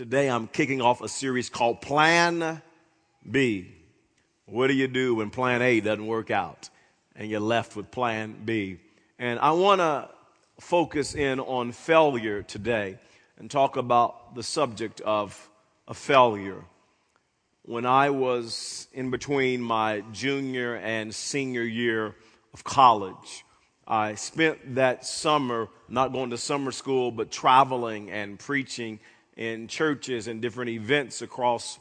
Today I'm kicking off a series called Plan B. What do you do when plan A doesn't work out and you're left with plan B? And I want to focus in on failure today and talk about the subject of a failure. When I was in between my junior and senior year of college, I spent that summer not going to summer school, but traveling and preaching in churches and different events across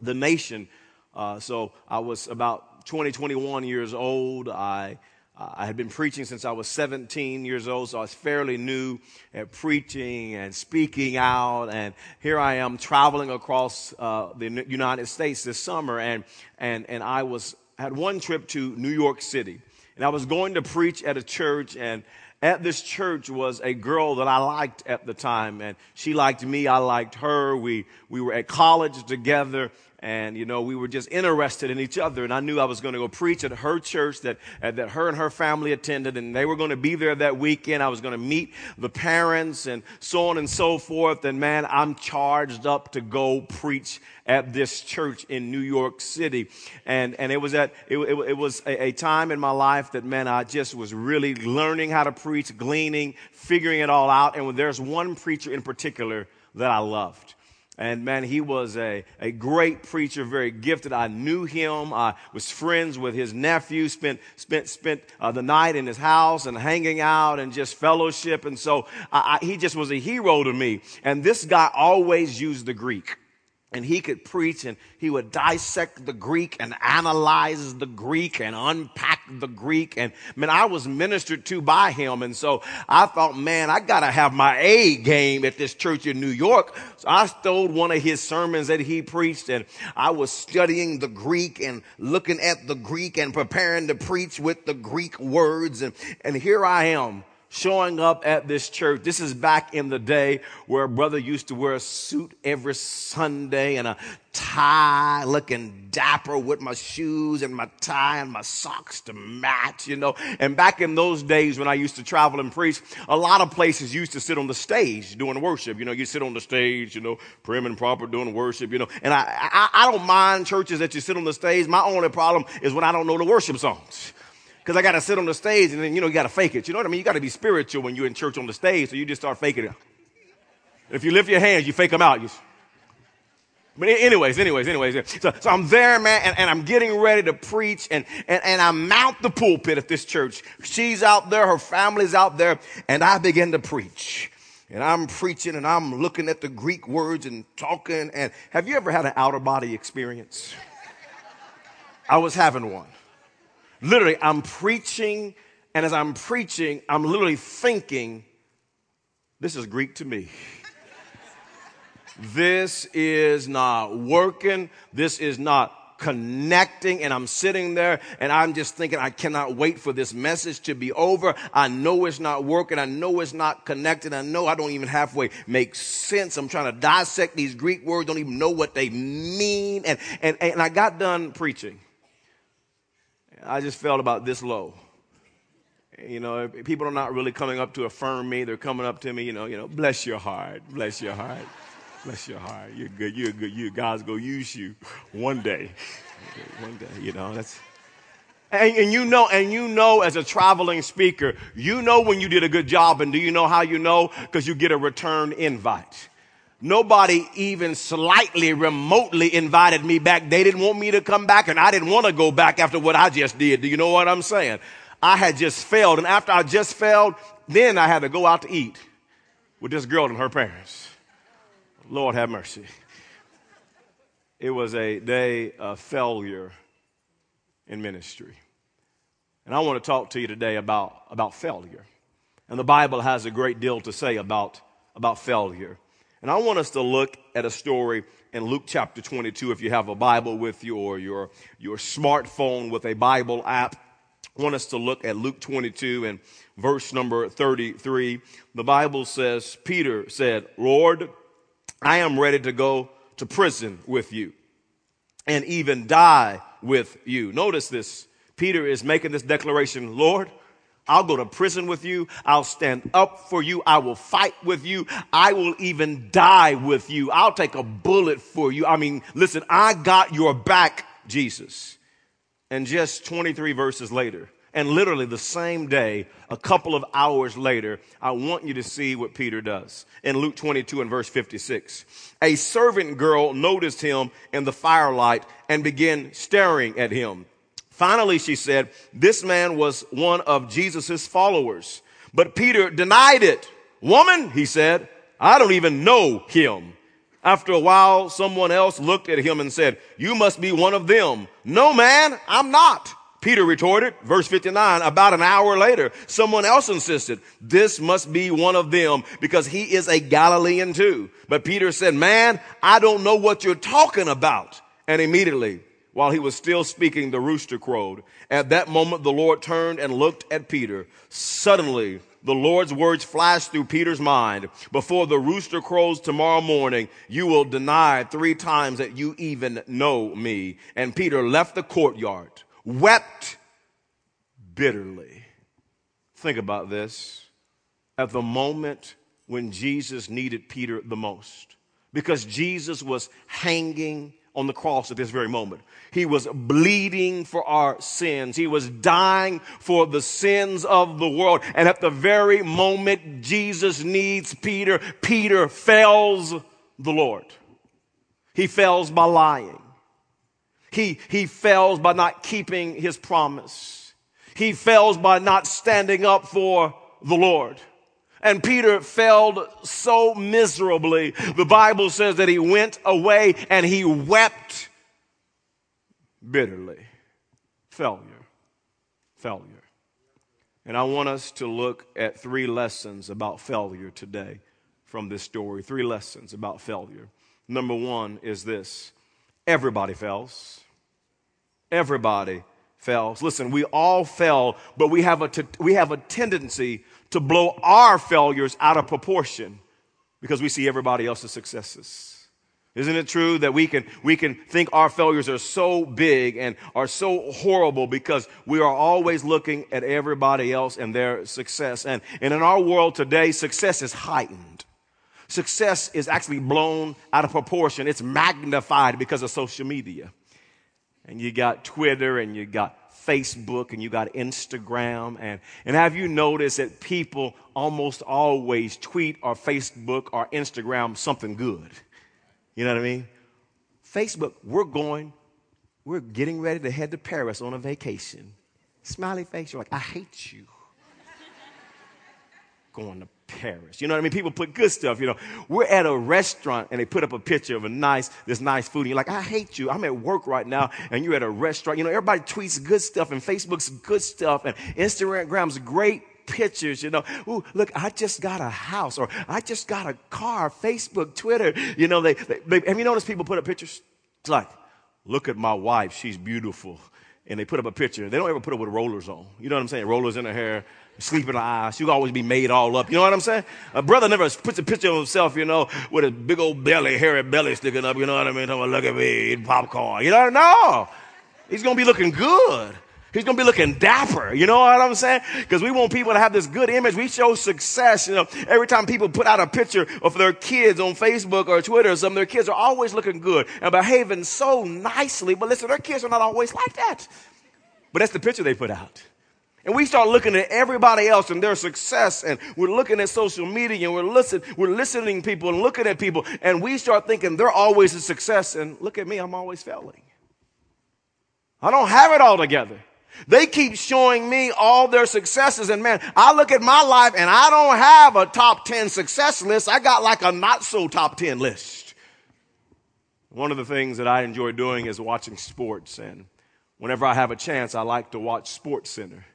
the nation. Uh, so I was about 20, 21 years old. I I had been preaching since I was 17 years old, so I was fairly new at preaching and speaking out. And here I am traveling across uh, the United States this summer, and and and I was had one trip to New York City, and I was going to preach at a church, and at this church was a girl that I liked at the time, and she liked me. I liked her. We we were at college together, and you know we were just interested in each other. And i knew i was going to go preach at her church that, uh, that her and her family attended. And they were going to be there that weekend. I was going to meet the parents and so on and so forth. And man i'm charged up to go preach at this church in new york city. And, and it was at it, it, it was a, a time in my life that man i just was really learning how to preach gleaning figuring it all out. And there's one preacher in particular that i loved and man, he was a, a great preacher, very gifted. I knew him. I was friends with his nephew, spent, spent, spent uh, the night in his house and hanging out and just fellowship. And so I, I, he just was a hero to me. And this guy always used the Greek and he could preach and he would dissect the Greek and analyze the Greek and unpack the Greek. And man, I was ministered to by him. And so I thought, man, I got to have my A game at this church in New York. So I stole one of his sermons that he preached and I was studying the Greek and looking at the Greek and preparing to preach with the Greek words. And, and here I am showing up at this church. This is back in the day where a brother used to wear a suit every Sunday and a tie, looking dapper with my shoes and my tie and my socks to match, you know. And back in those days when I used to travel and preach, a lot of places used to sit on the stage doing worship. You know, you sit on the stage, you know, prim and proper doing worship, you know. And I, I, I don't mind churches that you sit on the stage. My only problem is when I don't know the worship songs because I got to sit on the stage and then, you know, you got to fake it. You know what I mean? You got to be spiritual when you're in church on the stage, so you just start faking it. If you lift your hands, you fake them out. You, but anyways, anyways, anyways. So, so I'm there, man, and, and, I'm getting ready to preach, and, and, and I mount the pulpit at this church. She's out there, her family's out there, and I begin to preach. And I'm preaching and I'm looking at the Greek words and talking. And have you ever had an outer body experience? I was having one. Literally, I'm preaching, and as I'm preaching, I'm literally thinking, this is Greek to me. this is not working. This is not connecting and I'm sitting there and I'm just thinking, I cannot wait for this message to be over. I know it's not working. I know it's not connected. I know I don't even halfway make sense. I'm trying to dissect these Greek words, don't even know what they mean. And, and, and I got done preaching. I just felt about this low. You know, people are not really coming up to affirm me. They're coming up to me, you know, you know, bless your heart, bless your heart, bless your heart. You're good, you're good, you God's gonna use you one day. One day, you know, that's and, and, you know, and you know as a traveling speaker, you know when you did a good job, and do you know how you know? Because you get a return invite. Nobody even slightly remotely invited me back. They didn't want me to come back and I didn't want to go back after what I just did. Do you know what I'm saying? I had just failed. And after I just failed, then I had to go out to eat with this girl and her parents. Lord have mercy. It was a day of failure in ministry. And I want to talk to you today about, about failure. And the Bible has a great deal to say about, about failure. And I want us to look at a story in Luke chapter 22 if you have a Bible with you or your, your smartphone with a Bible app. I want us to look at Luke 22 and verse number 33. The Bible says, Peter said, Lord, I am ready to go to prison with you and even die with you. Notice this. Peter is making this declaration, Lord, I'll go to prison with you. I'll stand up for you. I will fight with you. I will even die with you. I'll take a bullet for you. I mean, listen, I got your back, Jesus. And just 23 verses later, and literally the same day, a couple of hours later, I want you to see what Peter does. In Luke 22 and verse 56, a servant girl noticed him in the firelight and began staring at him. Finally, she said, this man was one of Jesus' followers. But Peter denied it. Woman, he said, I don't even know him. After a while, someone else looked at him and said, you must be one of them. No, man, I'm not. Peter retorted, verse 59, about an hour later, someone else insisted, this must be one of them because he is a Galilean too. But Peter said, man, I don't know what you're talking about. And immediately while he was still speaking, the rooster crowed. At that moment, the Lord turned and looked at Peter. Suddenly, the Lord's words flashed through Peter's mind. Before the rooster crows tomorrow morning, you will deny three times that you even know me. And Peter left the courtyard, wept bitterly. Think about this. At the moment when Jesus needed Peter the most, because Jesus was hanging on the cross at this very moment. He was bleeding for our sins. He was dying for the sins of the world. And at the very moment Jesus needs Peter, Peter fails the Lord. He fails by lying. He, he fails by not keeping his promise. He fails by not standing up for the Lord. And Peter failed so miserably. The Bible says that he went away and he wept bitterly. Failure. Failure. And I want us to look at three lessons about failure today from this story. Three lessons about failure. Number one is this everybody fails. Everybody fails. Listen, we all fail, but we have a, t- we have a tendency to blow our failures out of proportion because we see everybody else's successes. Isn't it true that we can, we can think our failures are so big and are so horrible because we are always looking at everybody else and their success. And, and in our world today, success is heightened. Success is actually blown out of proportion. It's magnified because of social media. And you got Twitter and you got Facebook and you got Instagram. And, and have you noticed that people almost always tweet or Facebook or Instagram something good? You know what I mean? Facebook, we're going, we're getting ready to head to Paris on a vacation. Smiley face, you're like, I hate you. going to Paris. You know what I mean? People put good stuff, you know. We're at a restaurant and they put up a picture of a nice, this nice food. And you're like, I hate you. I'm at work right now and you're at a restaurant. You know, everybody tweets good stuff and Facebook's good stuff and Instagram's great pictures, you know. Ooh, look, I just got a house or I just got a car, Facebook, Twitter. You know, they, they, they have you noticed people put up pictures? It's like, look at my wife. She's beautiful. And they put up a picture. They don't ever put up with rollers on. You know what I'm saying? Rollers in her hair sleep in the eye. She'll always be made all up. You know what I'm saying? A brother never puts a picture of himself, you know, with a big old belly, hairy belly sticking up. You know what I mean? Talking, look at me, eat popcorn. You know, no. He's going to be looking good. He's going to be looking dapper. You know what I'm saying? Because we want people to have this good image. We show success. You know, every time people put out a picture of their kids on Facebook or Twitter or something, their kids are always looking good and behaving so nicely. But listen, their kids are not always like that. But that's the picture they put out. And we start looking at everybody else and their success, and we're looking at social media and we're listening, we're listening to people and looking at people, and we start thinking they're always a success, and look at me, I'm always failing. I don't have it all together. They keep showing me all their successes, and man, I look at my life and I don't have a top 10 success list. I got like a not so top 10 list. One of the things that I enjoy doing is watching sports, and whenever I have a chance, I like to watch Sports Center.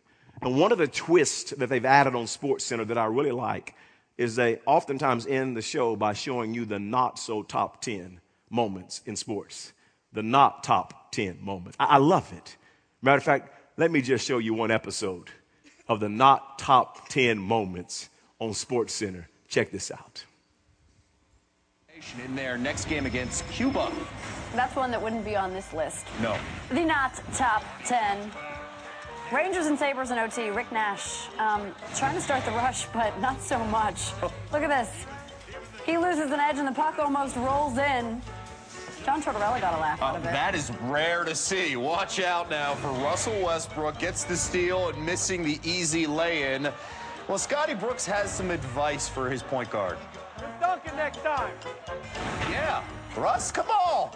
And one of the twists that they've added on Sports Center that I really like is they oftentimes end the show by showing you the not so top 10 moments in sports. The not top 10 moments. I, I love it. Matter of fact, let me just show you one episode of the not top 10 moments on Sports Center. Check this out. In their next game against Cuba. That's one that wouldn't be on this list. No. The not top 10 Rangers and Sabres in OT. Rick Nash um, trying to start the rush, but not so much. Look at this. He loses an edge and the puck almost rolls in. John Tortorella got a laugh out Uh, of it. that is rare to see. Watch out now for Russell Westbrook. Gets the steal and missing the easy lay-in. Well, Scotty Brooks has some advice for his point guard. Duncan next time. Yeah. Russ, come on.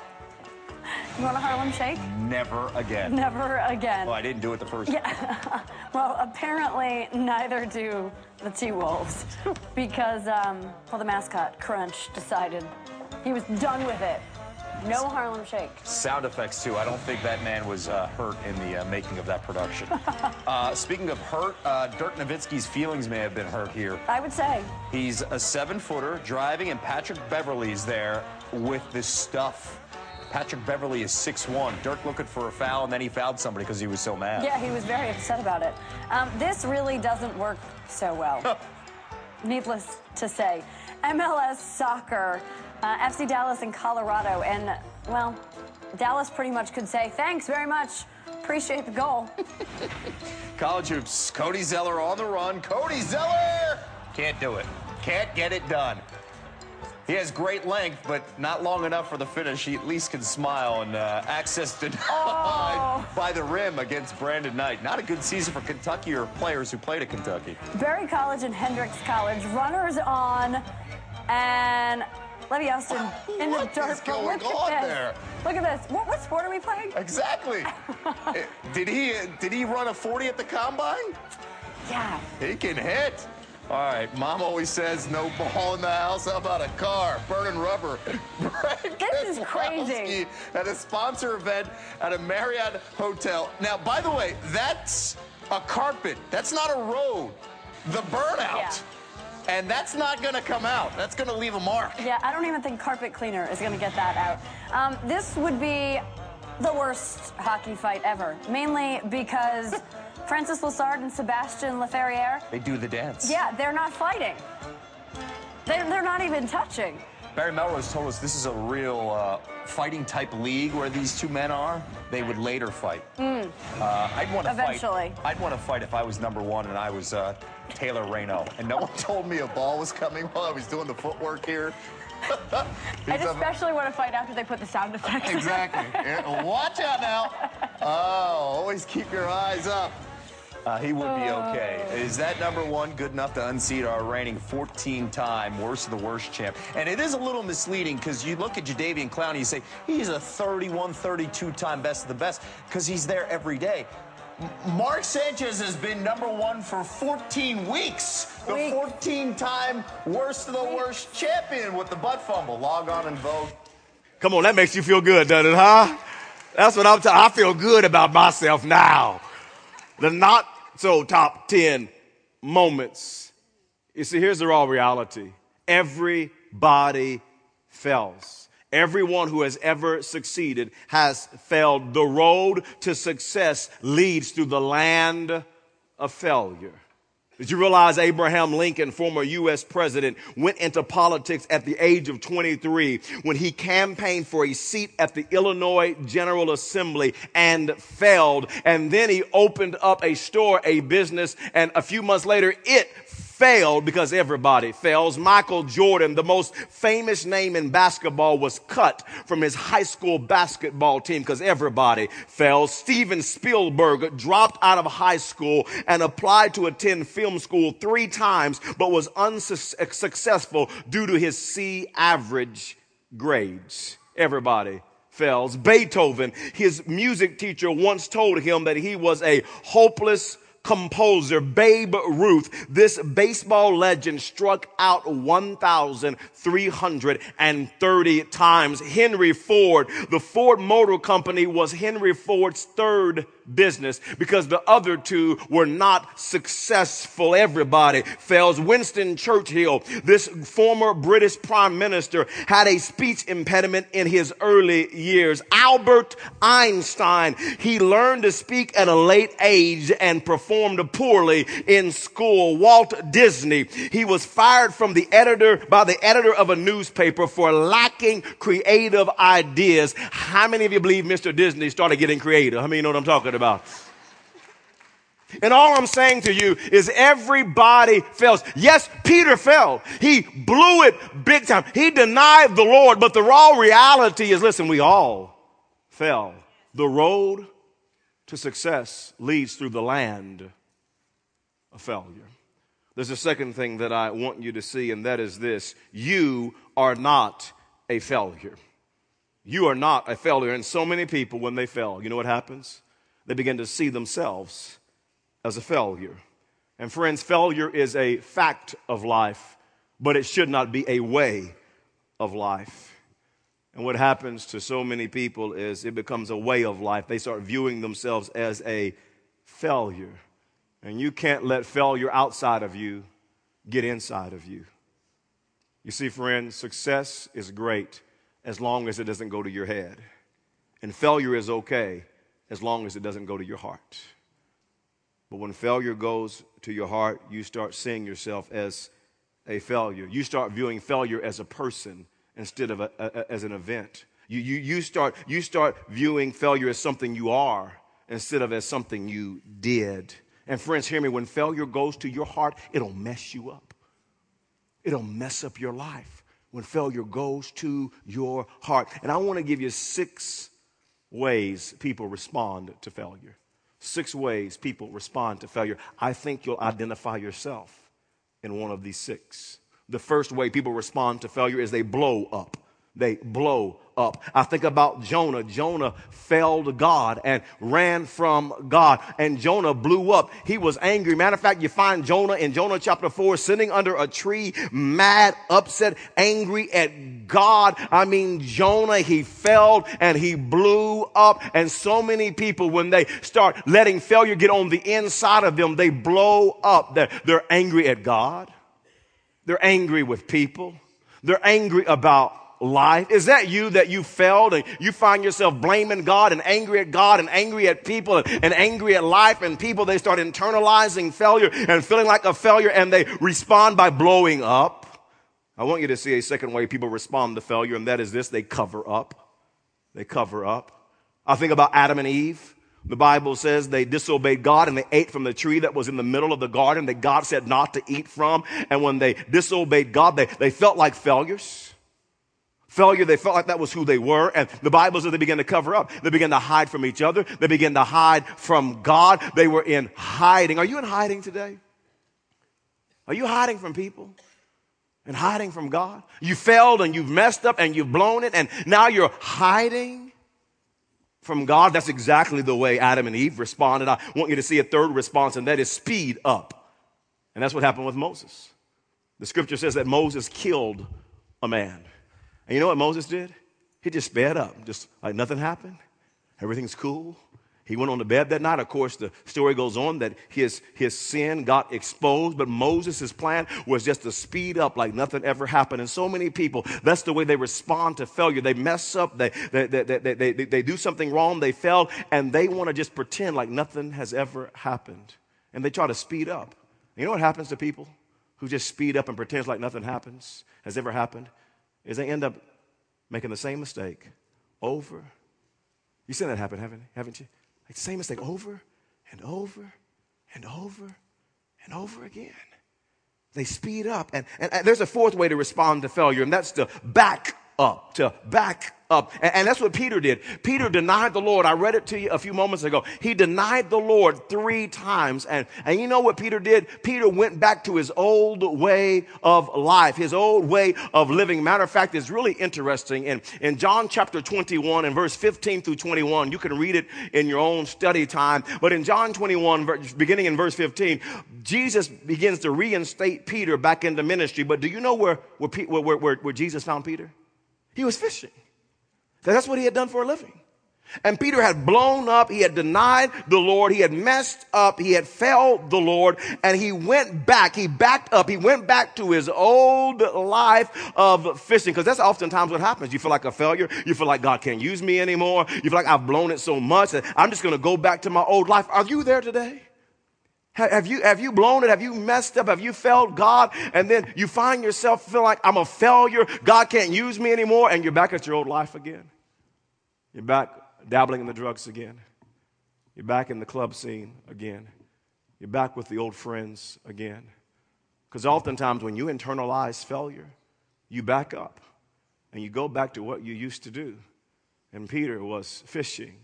You want a Harlem Shake? Never again. Never again. Well, I didn't do it the first time. Well, apparently neither do the T-Wolves because, um, well, the mascot, Crunch, decided he was done with it. No Harlem Shake. Sound effects, too. I don't think that man was uh, hurt in the uh, making of that production. uh, speaking of hurt, uh, Dirk Nowitzki's feelings may have been hurt here. I would say. He's a seven-footer driving, and Patrick Beverley's there with this stuff. Patrick Beverley is 6'1". Dirk looking for a foul, and then he fouled somebody because he was so mad. Yeah, he was very upset about it. Um, this really doesn't work so well. Needless to say. MLS soccer, uh, FC Dallas in Colorado. And, well, Dallas pretty much could say, thanks very much. Appreciate the goal. College hoops. Cody Zeller on the run. Cody Zeller can't do it. Can't get it done. He has great length, but not long enough for the finish. He at least can smile and uh, access denied Oh. by the rim against Brandon Knight. Not a good season for Kentucky or players who played at Kentucky. Berry College and Hendrix College, runners on, and Levy Austin in the dirt. is but going look on at this. there? Look at this. What, what sport are we playing? Exactly. Eh, did he did he run a 40 at the combine? Yeah. He can hit. All right, mom always says no ball in the house. How about a car? Burning rubber. This is crazy. At a sponsor event at a Marriott hotel. Now, by the way, that's a carpet. That's not a road. The burnout. Yeah. And that's not going to come out. That's going to leave a mark. Yeah, I don't even think carpet cleaner is going to get that out. Um, this would be the worst hockey fight ever, mainly because Francis Lassard and Sebastian Laferriere, They do the dance. yeah, they're not fighting. They're, they're not even touching. Barry Melrose told us this is a real uh, fighting type league where these two men are. They would later fight. Uh, I'd want to fight. Eventually. I'd want to fight if I was number one and I was uh, Taylor Reno, and no one told me a ball was coming while I was doing the footwork here. I'd especially want to fight after they put the sound effects. Exactly. Watch out now. Oh, always keep your eyes up. Uh, he would be okay. Is that number one good enough to unseat our reigning 14-time worst of the worst champ? And it is a little misleading because you look at Jadeveon Clowney, you say he's a 31, 32-time best of the best because he's there every day. Mark Sanchez has been number one for 14 weeks. The Week. 14-time worst of the worst champion with the butt fumble. Log on and vote. Come on, that makes you feel good, doesn't it, huh? That's what I'm talking. I feel good about myself now. The not so top 10 moments. You see, here's the raw reality. Everybody fails. Everyone who has ever succeeded has failed. The road to success leads through the land of failure. Did you realize Abraham Lincoln, former U.S. president, went into politics at the age of 23 when he campaigned for a seat at the Illinois General Assembly and failed. And then he opened up a store, a business, and a few months later it failed because everybody fails. Michael Jordan, the most famous name in basketball, was cut from his high school basketball team because everybody fails. Steven Spielberg dropped out of high school and applied to attend film school three times, but was unsuccessful due to his C average grades. Everybody fails. Beethoven, his music teacher once told him that he was a hopeless composer Babe Ruth, this baseball legend struck out 1,330 times. Henry Ford, the Ford Motor Company was Henry Ford's third business because the other two were not successful. Everybody fails. Winston Churchill, this former British prime minister, had a speech impediment in his early years. Albert Einstein, he learned to speak at a late age and performed poorly in school. Walt Disney, he was fired from the editor by the editor of a newspaper for lacking creative ideas. How many of you believe Mr. Disney started getting creative? How many know what I'm talking about? And all I'm saying to you is everybody fails. Yes, Peter fell. He blew it big time. He denied the Lord, but the raw reality is, listen, we all fell. The road to success leads through the land of failure. There's a second thing that I want you to see, and that is this. You are not a failure. You are not a failure. And so many people, when they fail, you know what happens? They begin to see themselves as a failure. And friends, failure is a fact of life, but it should not be a way of life. And what happens to so many people is it becomes a way of life. They start viewing themselves as a failure. And you can't let failure outside of you get inside of you. You see, friends, success is great as long as it doesn't go to your head. And failure is okay as long as it doesn't go to your heart. But when failure goes to your heart, you start seeing yourself as a failure. You start viewing failure as a person instead of a, a, as an event. You, you, you, start, you start viewing failure as something you are instead of as something you did. And friends, hear me, when failure goes to your heart, it'll mess you up. It'll mess up your life when failure goes to your heart. And I want to give you six ways people respond to failure. Six ways people respond to failure. I think you'll identify yourself in one of these six. The first way people respond to failure is they blow up. They blow up. I think about Jonah. Jonah fell to God and ran from God, and Jonah blew up. He was angry. Matter of fact, you find Jonah in Jonah chapter 4 sitting under a tree, mad, upset, angry at God. I mean, Jonah, he fell and he blew up. And so many people, when they start letting failure get on the inside of them, they blow up. They're, they're angry at God, they're angry with people, they're angry about life? Is that you that you failed and you find yourself blaming God and angry at God and angry at people and, and angry at life and people? They start internalizing failure and feeling like a failure and they respond by blowing up. I want you to see a second way people respond to failure, and that is this they cover up. They cover up. I think about Adam and Eve. The Bible says they disobeyed God and they ate from the tree that was in the middle of the garden that God said not to eat from. And when they disobeyed God, they, they felt like failures failure, they felt like that was who they were. And the Bible says they began to cover up. They began to hide from each other. They began to hide from God. They were in hiding. Are you in hiding today? Are you hiding from people? And hiding from God? You failed and you've messed up and you've blown it and now you're hiding from God. That's exactly the way Adam and Eve responded. I want you to see a third response and that is speed up. And that's what happened with Moses. The scripture says that Moses killed a man. And you know what Moses did? He just sped up, just like nothing happened. Everything's cool. He went on to bed that night. Of course, the story goes on that his, his sin got exposed, but Moses' plan was just to speed up like nothing ever happened. And so many people, that's the way they respond to failure. They mess up, they, they, they, they, they, they, do something wrong, they fail, and they want to just pretend like nothing has ever happened. And they try to speed up. You know what happens to people who just speed up and pretend like nothing happens, has ever happened? Is they end up making the same mistake over. You've seen that happen, haven't, haven't you? Like the same mistake over and over and over and over again. They speed up. And, and, and there's a fourth way to respond to failure, and that's to back up, to back up. And, that's what Peter did. Peter denied the Lord. I read it to you a few moments ago. He denied the Lord three times. And, and you know what Peter did? Peter went back to his old way of life, his old way of living. Matter of fact, it's really interesting. In, in John chapter 21 and verse 15 through 21, you can read it in your own study time. But in John 21, beginning in verse 15, Jesus begins to reinstate Peter back into ministry. But do you know where, where, where, where, where Jesus found Peter? He was fishing. That's what he had done for a living. And Peter had blown up. He had denied the Lord. He had messed up. He had failed the Lord and he went back. He backed up. He went back to his old life of fishing. Cause that's oftentimes what happens. You feel like a failure. You feel like God can't use me anymore. You feel like I've blown it so much that I'm just going to go back to my old life. Are you there today? Have you, have you blown it? Have you messed up? Have you failed God? And then you find yourself feeling like I'm a failure. God can't use me anymore. And you're back at your old life again. You're back dabbling in the drugs again. You're back in the club scene again. You're back with the old friends again. Because oftentimes when you internalize failure, you back up and you go back to what you used to do. And Peter was fishing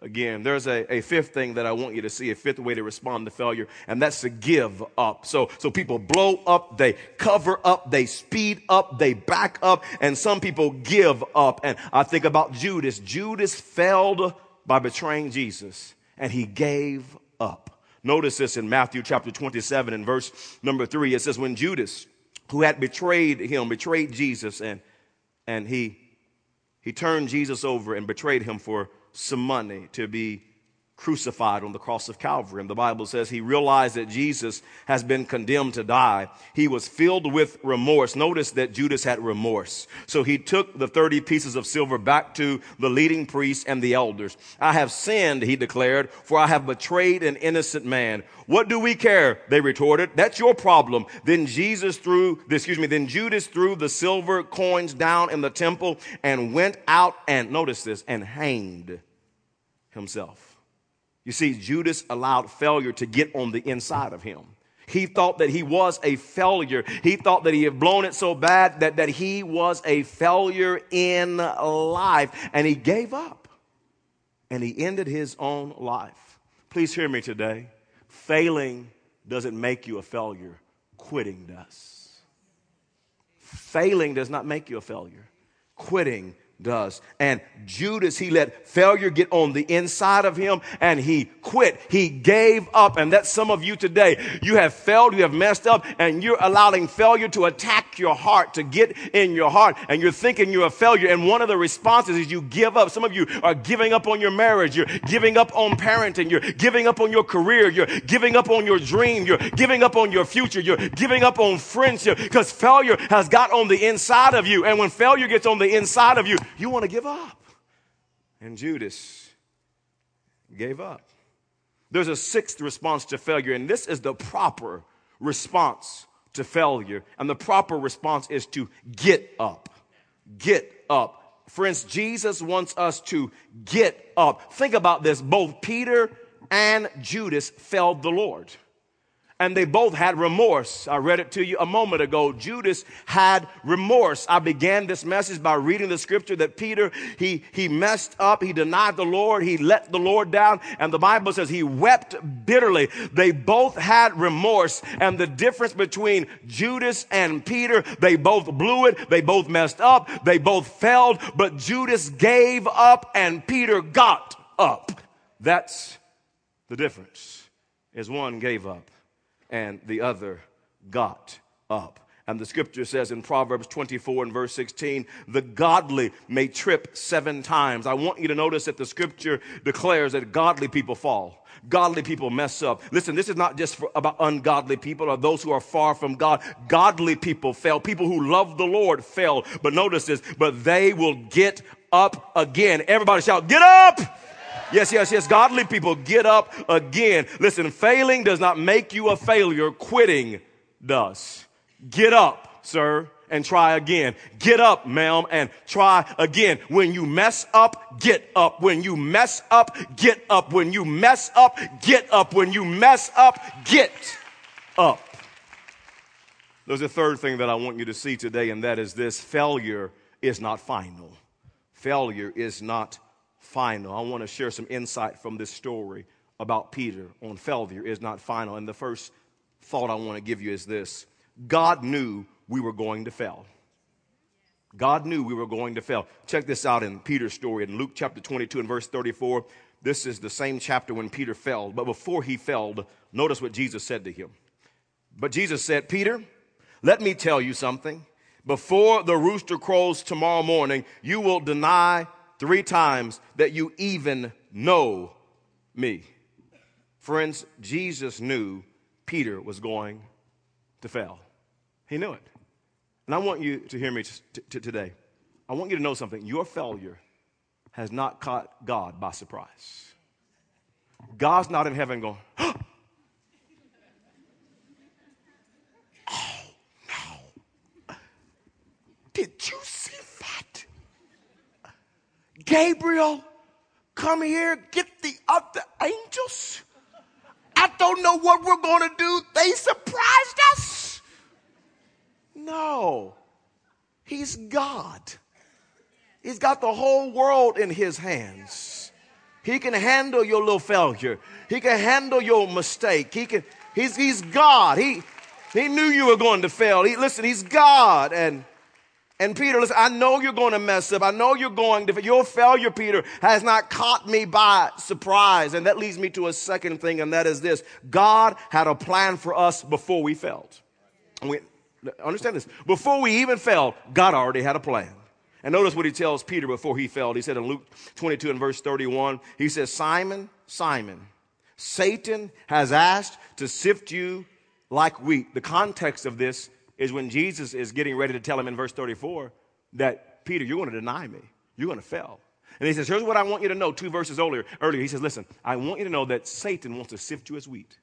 again. There's a, a fifth thing that I want you to see, a fifth way to respond to failure, and that's to give up. So, so people blow up, they cover up, they speed up, they back up, and some people give up. And I think about Judas. Judas failed by betraying Jesus, and he gave up. Notice this in Matthew chapter 27 and verse number three. It says, when Judas, who had betrayed him, betrayed Jesus, and, and he, he turned Jesus over and betrayed him for some money to be crucified on the cross of Calvary. And the Bible says he realized that Jesus has been condemned to die. He was filled with remorse. Notice that Judas had remorse. So he took the 30 pieces of silver back to the leading priests and the elders. I have sinned, he declared, for I have betrayed an innocent man. What do we care? They retorted. That's your problem. Then Jesus threw, excuse me, then Judas threw the silver coins down in the temple and went out and, notice this, and hanged himself. You see, Judas allowed failure to get on the inside of him. He thought that he was a failure. He thought that he had blown it so bad that, that he was a failure in life. And he gave up. And he ended his own life. Please hear me today. Failing doesn't make you a failure, quitting does. Failing does not make you a failure, quitting does. And Judas, he let failure get on the inside of him and he quit. He gave up. And that's some of you today. You have failed, you have messed up, and you're allowing failure to attack your heart, to get in your heart. And you're thinking you're a failure. And one of the responses is you give up. Some of you are giving up on your marriage. You're giving up on parenting. You're giving up on your career. You're giving up on your dream. You're giving up on your future. You're giving up on friendship because failure has got on the inside of you. And when failure gets on the inside of you, you want to give up. And Judas gave up. There's a sixth response to failure, and this is the proper response to failure. And the proper response is to get up. Get up. Friends, Jesus wants us to get up. Think about this. Both Peter and Judas failed the Lord and they both had remorse. I read it to you a moment ago. Judas had remorse. I began this message by reading the scripture that Peter, he, he messed up. He denied the Lord. He let the Lord down. And the Bible says he wept bitterly. They both had remorse. And the difference between Judas and Peter, they both blew it. They both messed up. They both failed. But Judas gave up and Peter got up. That's the difference is one gave up and the other got up. And the scripture says in Proverbs 24 and verse 16, the godly may trip seven times. I want you to notice that the scripture declares that godly people fall. Godly people mess up. Listen, this is not just for, about ungodly people or those who are far from God. Godly people fail. People who love the Lord fail. But notice this, but they will get up again. Everybody shout, get up! Yes, yes, yes. Godly people get up again. Listen, failing does not make you a failure. Quitting does. Get up, sir, and try again. Get up, ma'am, and try again. When you mess up, get up. When you mess up, get up. When you mess up, get up. When you mess up, get up. There's a third thing that I want you to see today, and that is this failure is not final. Failure is not final. I want to share some insight from this story about Peter on failure is not final. And the first thought I want to give you is this God knew we were going to fail. God knew we were going to fail. Check this out in Peter's story in Luke chapter 22 and verse 34. This is the same chapter when Peter fell. But before he fell, notice what Jesus said to him. But Jesus said, Peter, let me tell you something. Before the rooster crows tomorrow morning, you will deny three times that you even know me. Friends, Jesus knew Peter was going to fail. He knew it. And I want you to hear me t- t- today. I want you to know something. Your failure has not caught God by surprise. God's not in heaven going, oh, no. Did you Gabriel, come here, get the other angels. I don't know what we're going to do. They surprised us. No, He's God. He's got the whole world in His hands. He can handle your little failure. He can handle your mistake. He can, he's, he's God. He, he knew you were going to fail. He, listen, he's God. And, and Peter, listen, I know you're going to mess up. I know you're going to, your failure, Peter, has not caught me by surprise. And that leads me to a second thing, and that is this. God had a plan for us before we failed. We, understand this. Before we even failed, God already had a plan. And notice what he tells Peter before he failed. He said in Luke 22 and verse 31, he says, Simon, Simon, Satan has asked to sift you like wheat. The context of this is when Jesus is getting ready to tell him in verse 34 that, Peter, you're going to deny me. You're going to fail. And he says, Here's what I want you to know. Two verses earlier, earlier, he says, Listen, I want you to know that Satan wants to sift you as wheat.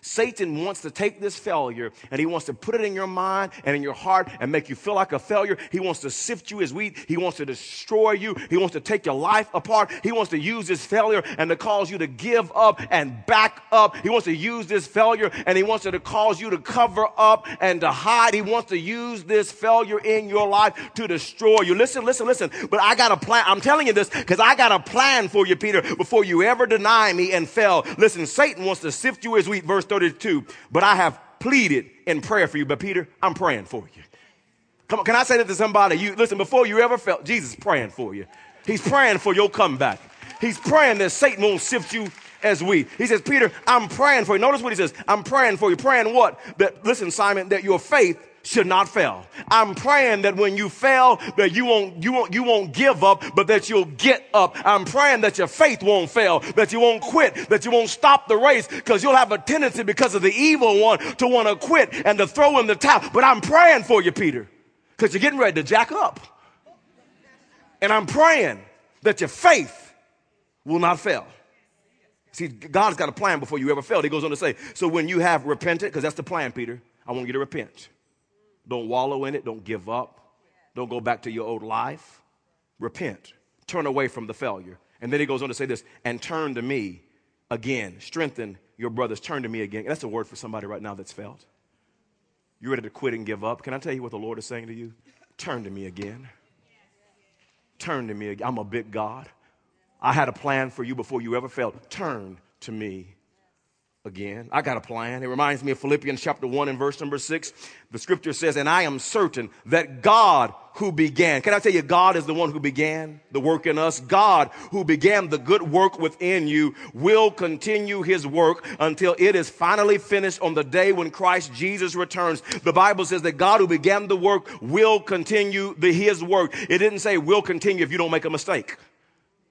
Satan wants to take this failure and he wants to put it in your mind and in your heart and make you feel like a failure. He wants to sift you as wheat. He wants to destroy you. He wants to take your life apart. He wants to use this failure and to cause you to give up and back up. He wants to use this failure and he wants to cause you to cover up and to hide. He wants to use this failure in your life to destroy you. Listen, listen, listen. But I got a plan. I'm telling you this because I got a plan for you, Peter, before you ever deny me and fail. Listen, Satan wants to sift you as wheat. Verse verse 32. But I have pleaded in prayer for you. But Peter, I'm praying for you. Come on, can I say that to somebody? You listen, before you ever felt, Jesus praying for you. He's praying for your comeback. He's praying that Satan won't sift you as we. He says, Peter, I'm praying for you. Notice what he says. I'm praying for you. Praying what? That listen, Simon, that your faith should not fail. I'm praying that when you fail, that you won't, you won't, you won't give up, but that you'll get up. I'm praying that your faith won't fail, that you won't quit, that you won't stop the race, because you'll have a tendency because of the evil one to want to quit and to throw in the towel. But I'm praying for you, Peter, because you're getting ready to jack up. And I'm praying that your faith will not fail. See, God's got a plan before you ever fail. He goes on to say, so when you have repented, because that's the plan, Peter, I want you to repent. Don't wallow in it. Don't give up. Don't go back to your old life. Repent. Turn away from the failure. And then he goes on to say this and turn to me again. Strengthen your brothers. Turn to me again. That's a word for somebody right now that's failed. You're ready to quit and give up. Can I tell you what the Lord is saying to you? Turn to me again. Turn to me again. I'm a big God. I had a plan for you before you ever failed. Turn to me again. I got a plan. It reminds me of Philippians chapter 1 and verse number 6. The scripture says, And I am certain that God who began, can I tell you, God is the one who began the work in us. God who began the good work within you will continue his work until it is finally finished on the day when Christ Jesus returns. The Bible says that God who began the work will continue the, his work. It didn't say will continue if you don't make a mistake.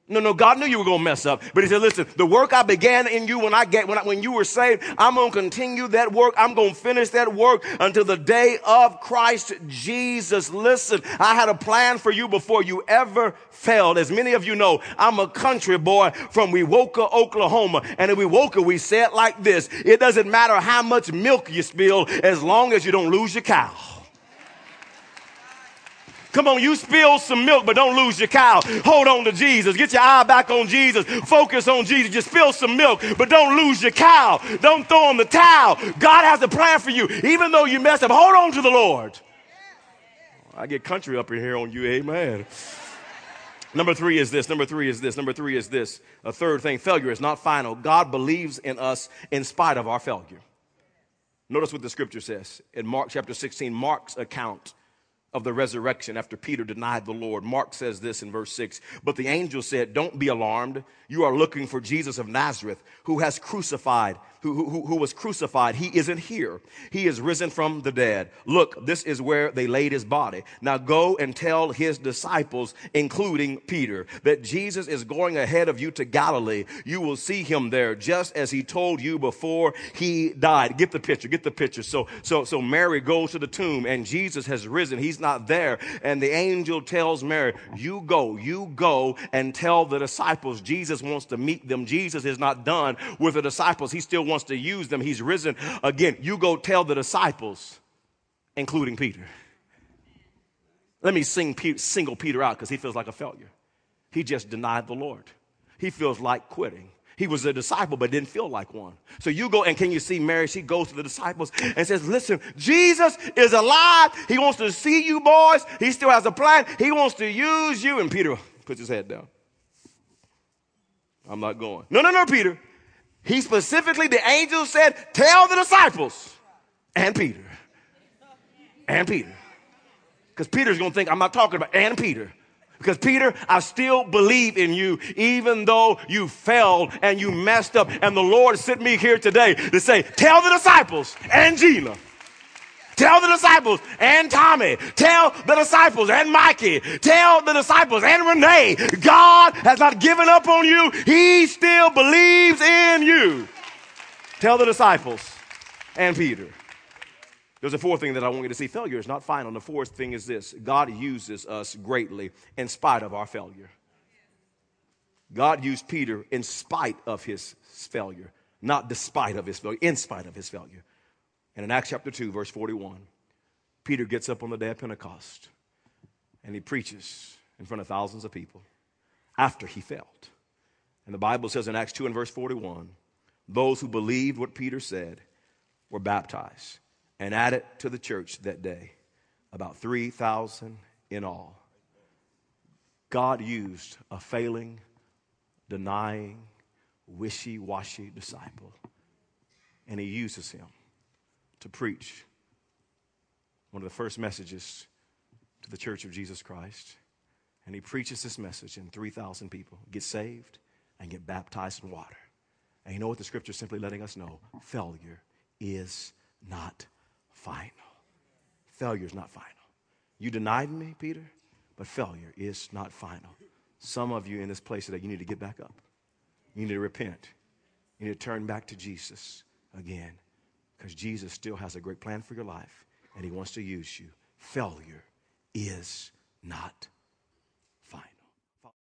No, no, God knew you were going to mess up. But he said, listen, the work I began in you when I get, when, I, when you were saved, I'm going to continue that work. I'm going to finish that work until the day of Christ Jesus. Listen, I had a plan for you before you ever failed. As many of you know, I'm a country boy from Wewoka, Oklahoma. And in Wewoka, we say it like this. It doesn't matter how much milk you spill as long as you don't lose your cow. Come on, you spill some milk, but don't lose your cow. Hold on to Jesus. Get your eye back on Jesus. Focus on Jesus. Just spill some milk, but don't lose your cow. Don't throw in the towel. God has a plan for you. Even though you messed up, hold on to the Lord. Oh, I get country up in here on you. Amen. Number three is this. Number three is this. Number three is this. A third thing failure is not final. God believes in us in spite of our failure. Notice what the scripture says in Mark chapter 16, Mark's account of the resurrection after Peter denied the Lord. Mark says this in verse 6 But the angel said, Don't be alarmed. You are looking for Jesus of Nazareth, who has crucified who, who, who was crucified, he isn't here. He is risen from the dead. Look, this is where they laid his body. Now go and tell his disciples, including Peter, that Jesus is going ahead of you to Galilee. You will see him there just as he told you before he died. Get the picture, get the picture. So, so, so Mary goes to the tomb and Jesus has risen. He's not there. And the angel tells Mary, you go, you go and tell the disciples Jesus wants to meet them. Jesus is not done with the disciples. He still wants wants to use them. He's risen again. You go tell the disciples, including Peter. Let me sing, single Peter out because he feels like a failure. He just denied the Lord. He feels like quitting. He was a disciple, but didn't feel like one. So you go and can you see Mary? She goes to the disciples and says, Listen, Jesus is alive. He wants to see you, boys. He still has a plan. He wants to use you. And Peter puts his head down. I'm not going. No, no, no, Peter. He specifically, the angel said, Tell the disciples and Peter. And Peter. Because Peter's going to think I'm not talking about and Peter. Because Peter, I still believe in you, even though you failed and you messed up. And the Lord sent me here today to say, tell the disciples and Gina. Tell the disciples and Tommy. Tell the disciples and Mikey. Tell the disciples and Renee. God has not given up on you. He still believes in you. Tell the disciples and Peter. There's a fourth thing that I want you to see. Failure is not final. And the fourth thing is this God uses us greatly in spite of our failure. God used Peter in spite of his failure, not despite of his failure, in spite of his failure. And in Acts chapter 2, verse 41, Peter gets up on the day of Pentecost and he preaches in front of thousands of people after he failed. And the Bible says in Acts 2 and verse 41, those who believed what Peter said were baptized and added to the church that day about 3,000 in all. God used a failing, denying, wishy washy disciple, and he uses him to preach one of the first messages to the church of Jesus Christ. And he preaches this message, and 3,000 people get saved and get baptized in water. And you know what the scripture is simply letting us know? Failure is not final. Failure is not final. You denied me, Peter, but failure is not final. Some of you in this place today, you need to get back up. You need to repent. You need to turn back to Jesus again because Jesus still has a great plan for your life and he wants to use you. Failure is not